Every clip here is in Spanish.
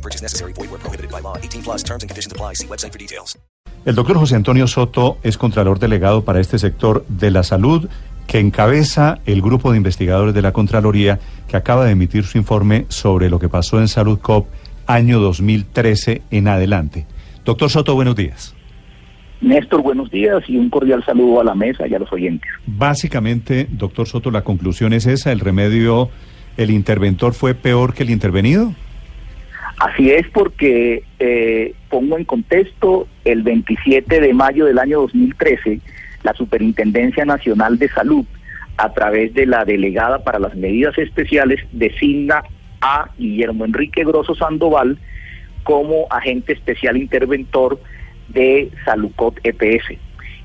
No purchase necessary. Void where prohibited by law. 18 plus terms and conditions apply. See website for details. El doctor José Antonio Soto es Contralor Delegado para este sector de la salud que encabeza el grupo de investigadores de la Contraloría que acaba de emitir su informe sobre lo que pasó en Salud COP año 2013 en adelante. Doctor Soto, buenos días. Néstor, buenos días y un cordial saludo a la mesa y a los oyentes. Básicamente, doctor Soto, la conclusión es esa, el remedio, el interventor fue peor que el intervenido. Así es porque, eh, pongo en contexto, el 27 de mayo del año 2013, la Superintendencia Nacional de Salud, a través de la delegada para las medidas especiales, designa a Guillermo Enrique Grosso Sandoval como agente especial interventor de Salucot EPS.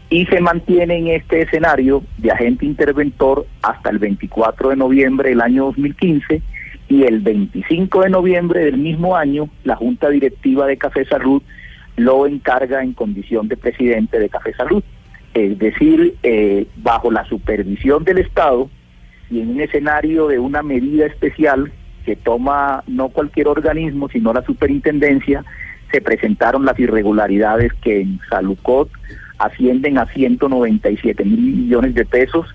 Y se mantiene en este escenario de agente interventor hasta el 24 de noviembre del año 2015 y el 25 de noviembre del mismo año la Junta Directiva de Café Salud lo encarga en condición de presidente de Café Salud, es decir, eh, bajo la supervisión del Estado y en un escenario de una medida especial que toma no cualquier organismo, sino la superintendencia, se presentaron las irregularidades que en Salucot ascienden a 197 mil millones de pesos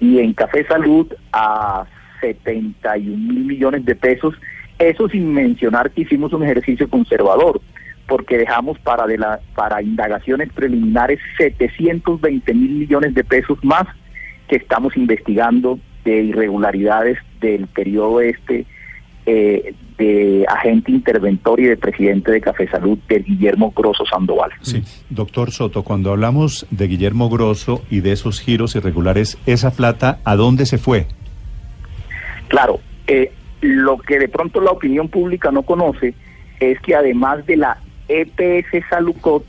y en Café Salud a 71 mil millones de pesos, eso sin mencionar que hicimos un ejercicio conservador, porque dejamos para, de la, para indagaciones preliminares 720 mil millones de pesos más que estamos investigando de irregularidades del periodo este eh, de agente interventor y de presidente de Café Salud, de Guillermo Grosso Sandoval. Sí, doctor Soto, cuando hablamos de Guillermo Grosso y de esos giros irregulares, ¿esa plata a dónde se fue? Claro, eh, lo que de pronto la opinión pública no conoce es que además de la EPS Salucot,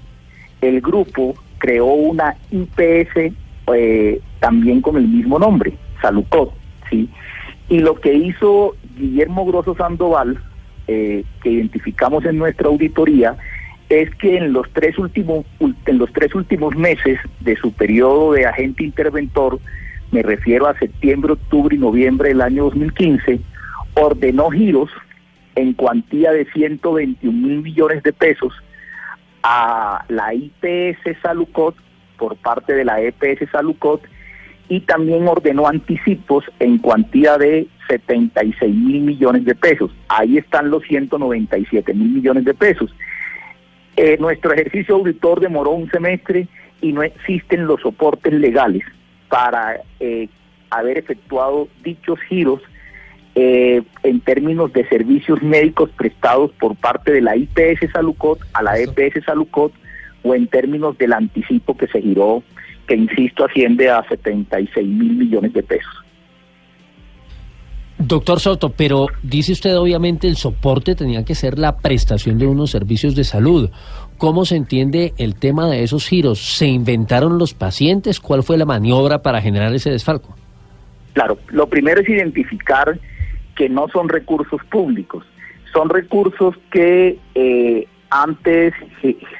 el grupo creó una IPS eh, también con el mismo nombre, Salucot, ¿sí? Y lo que hizo Guillermo Grosso Sandoval, eh, que identificamos en nuestra auditoría, es que en los tres últimos en los tres últimos meses de su periodo de agente interventor, me refiero a septiembre, octubre y noviembre del año 2015, ordenó giros en cuantía de 121 mil millones de pesos a la IPS Salucot por parte de la EPS Salucot y también ordenó anticipos en cuantía de 76 mil millones de pesos. Ahí están los 197 mil millones de pesos. Eh, nuestro ejercicio auditor demoró un semestre y no existen los soportes legales para eh, haber efectuado dichos giros eh, en términos de servicios médicos prestados por parte de la IPS Salucot a la EPS Salucot o en términos del anticipo que se giró, que insisto asciende a 76 mil millones de pesos. Doctor Soto, pero dice usted obviamente el soporte tenía que ser la prestación de unos servicios de salud. ¿Cómo se entiende el tema de esos giros? ¿Se inventaron los pacientes? ¿Cuál fue la maniobra para generar ese desfalco? Claro, lo primero es identificar que no son recursos públicos, son recursos que eh, antes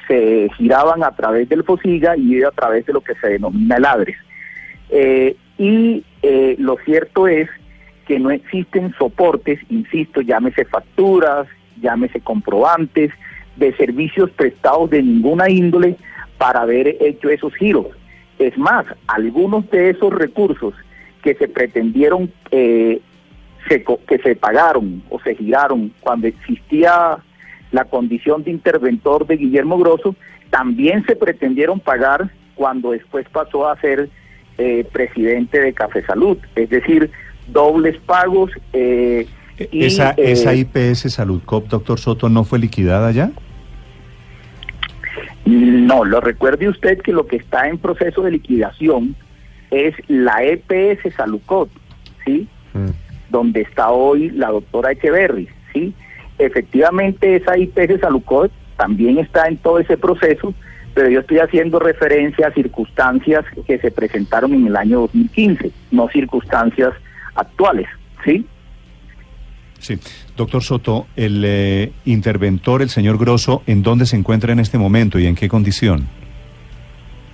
se, giraban a través del FOSIGA y a través de lo que se denomina el ADRES. Eh, y eh, lo cierto es que no existen soportes, insisto, llámese facturas, llámese comprobantes, de servicios prestados de ninguna índole para haber hecho esos giros. Es más, algunos de esos recursos que se pretendieron, eh, se, que se pagaron o se giraron cuando existía la condición de interventor de Guillermo Grosso, también se pretendieron pagar cuando después pasó a ser eh, presidente de Café Salud. Es decir, dobles pagos. Eh, y, ¿Esa, eh, ¿Esa IPS Salud Cop, doctor Soto, no fue liquidada ya? No, lo recuerde usted que lo que está en proceso de liquidación es la EPS Salucot, ¿sí? Mm. Donde está hoy la doctora Echeverry, ¿sí? Efectivamente, esa IPS Salucot también está en todo ese proceso, pero yo estoy haciendo referencia a circunstancias que se presentaron en el año 2015, no circunstancias actuales, ¿sí? Sí. Doctor Soto, el eh, interventor, el señor Grosso, ¿en dónde se encuentra en este momento y en qué condición?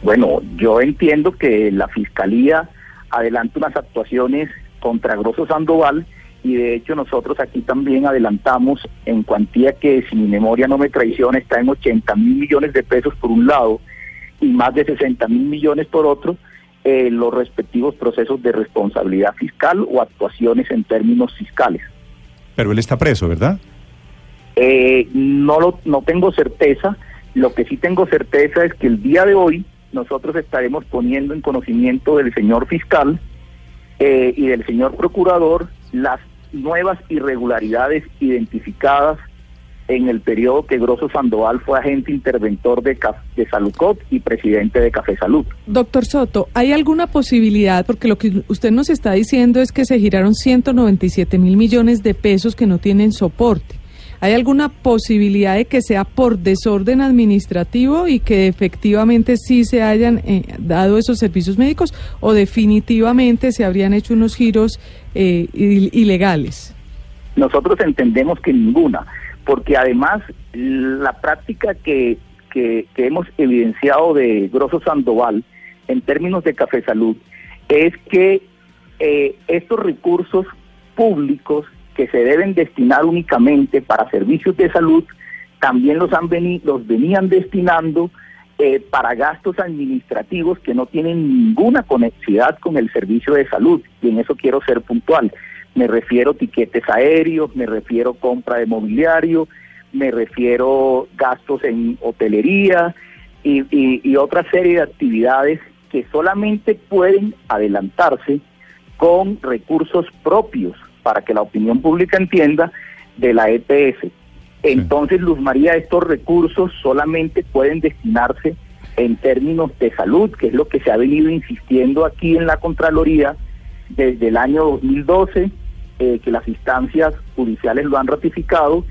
Bueno, yo entiendo que la Fiscalía adelanta unas actuaciones contra Grosso Sandoval y de hecho nosotros aquí también adelantamos en cuantía que si mi memoria no me traiciona está en 80 mil millones de pesos por un lado y más de 60 mil millones por otro eh, los respectivos procesos de responsabilidad fiscal o actuaciones en términos fiscales. Pero él está preso, ¿verdad? Eh, no, lo, no tengo certeza, lo que sí tengo certeza es que el día de hoy nosotros estaremos poniendo en conocimiento del señor fiscal eh, y del señor procurador las nuevas irregularidades identificadas en el periodo que Grosso Sandoval fue agente interventor de, de Salucot y presidente de Café Salud. Doctor Soto, ¿hay alguna posibilidad, porque lo que usted nos está diciendo es que se giraron 197 mil millones de pesos que no tienen soporte? ¿Hay alguna posibilidad de que sea por desorden administrativo y que efectivamente sí se hayan eh, dado esos servicios médicos o definitivamente se habrían hecho unos giros eh, ilegales? Nosotros entendemos que ninguna, porque además la práctica que, que, hemos evidenciado de Grosso Sandoval en términos de Café Salud es que eh, estos recursos públicos que se deben destinar únicamente para servicios de salud, también los, han los venían destinando eh, para gastos administrativos que no tienen ninguna conexidad con el servicio de salud. Y en eso quiero ser puntual. Me refiero a tiquetes aéreos, me refiero compra de mobiliario, me refiero gastos en hotelería y, y otra serie de actividades que solamente pueden adelantarse con recursos propios para que la opinión pública entienda, de la EPS. Entonces, Luz María, estos recursos solamente pueden destinarse en términos de salud, que es lo que se ha venido insistiendo aquí en la Contraloría desde el año 2012, eh, que las instancias judiciales lo han ratificado.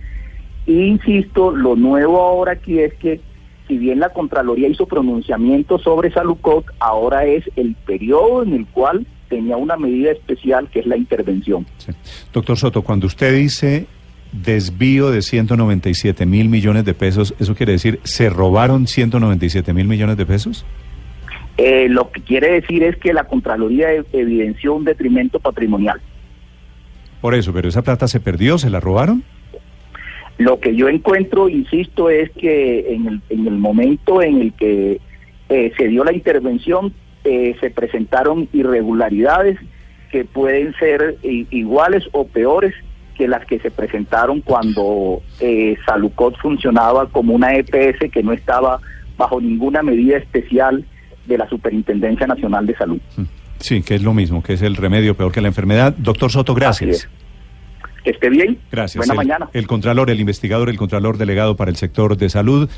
E insisto, lo nuevo ahora aquí es que si bien la Contraloría hizo pronunciamiento sobre Salucot, ahora es el periodo en el cual tenía una medida especial que es la intervención. Doctor Soto, cuando usted dice desvío de 197 mil millones de pesos, ¿eso quiere decir se robaron 197 mil millones de pesos? Eh, lo que quiere decir es que la Contraloría evidenció un detrimento patrimonial. Por eso, pero esa plata se perdió, se la robaron. Lo que yo encuentro, insisto, es que en el, en el momento en el que eh, se dio la intervención, eh, se presentaron irregularidades que pueden ser iguales o peores que las que se presentaron cuando eh, Salucot funcionaba como una EPS que no estaba bajo ninguna medida especial de la Superintendencia Nacional de Salud. Mm. Sí, que es lo mismo, que es el remedio peor que la enfermedad. Doctor Soto, gracias. Que esté bien. Gracias. Buena mañana. El Contralor, el investigador, el Contralor delegado para el sector de salud.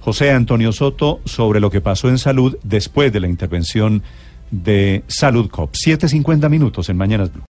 José Antonio Soto sobre lo que pasó en salud después de la intervención de Salud COP. 7.50 minutos en Mañanas Blue.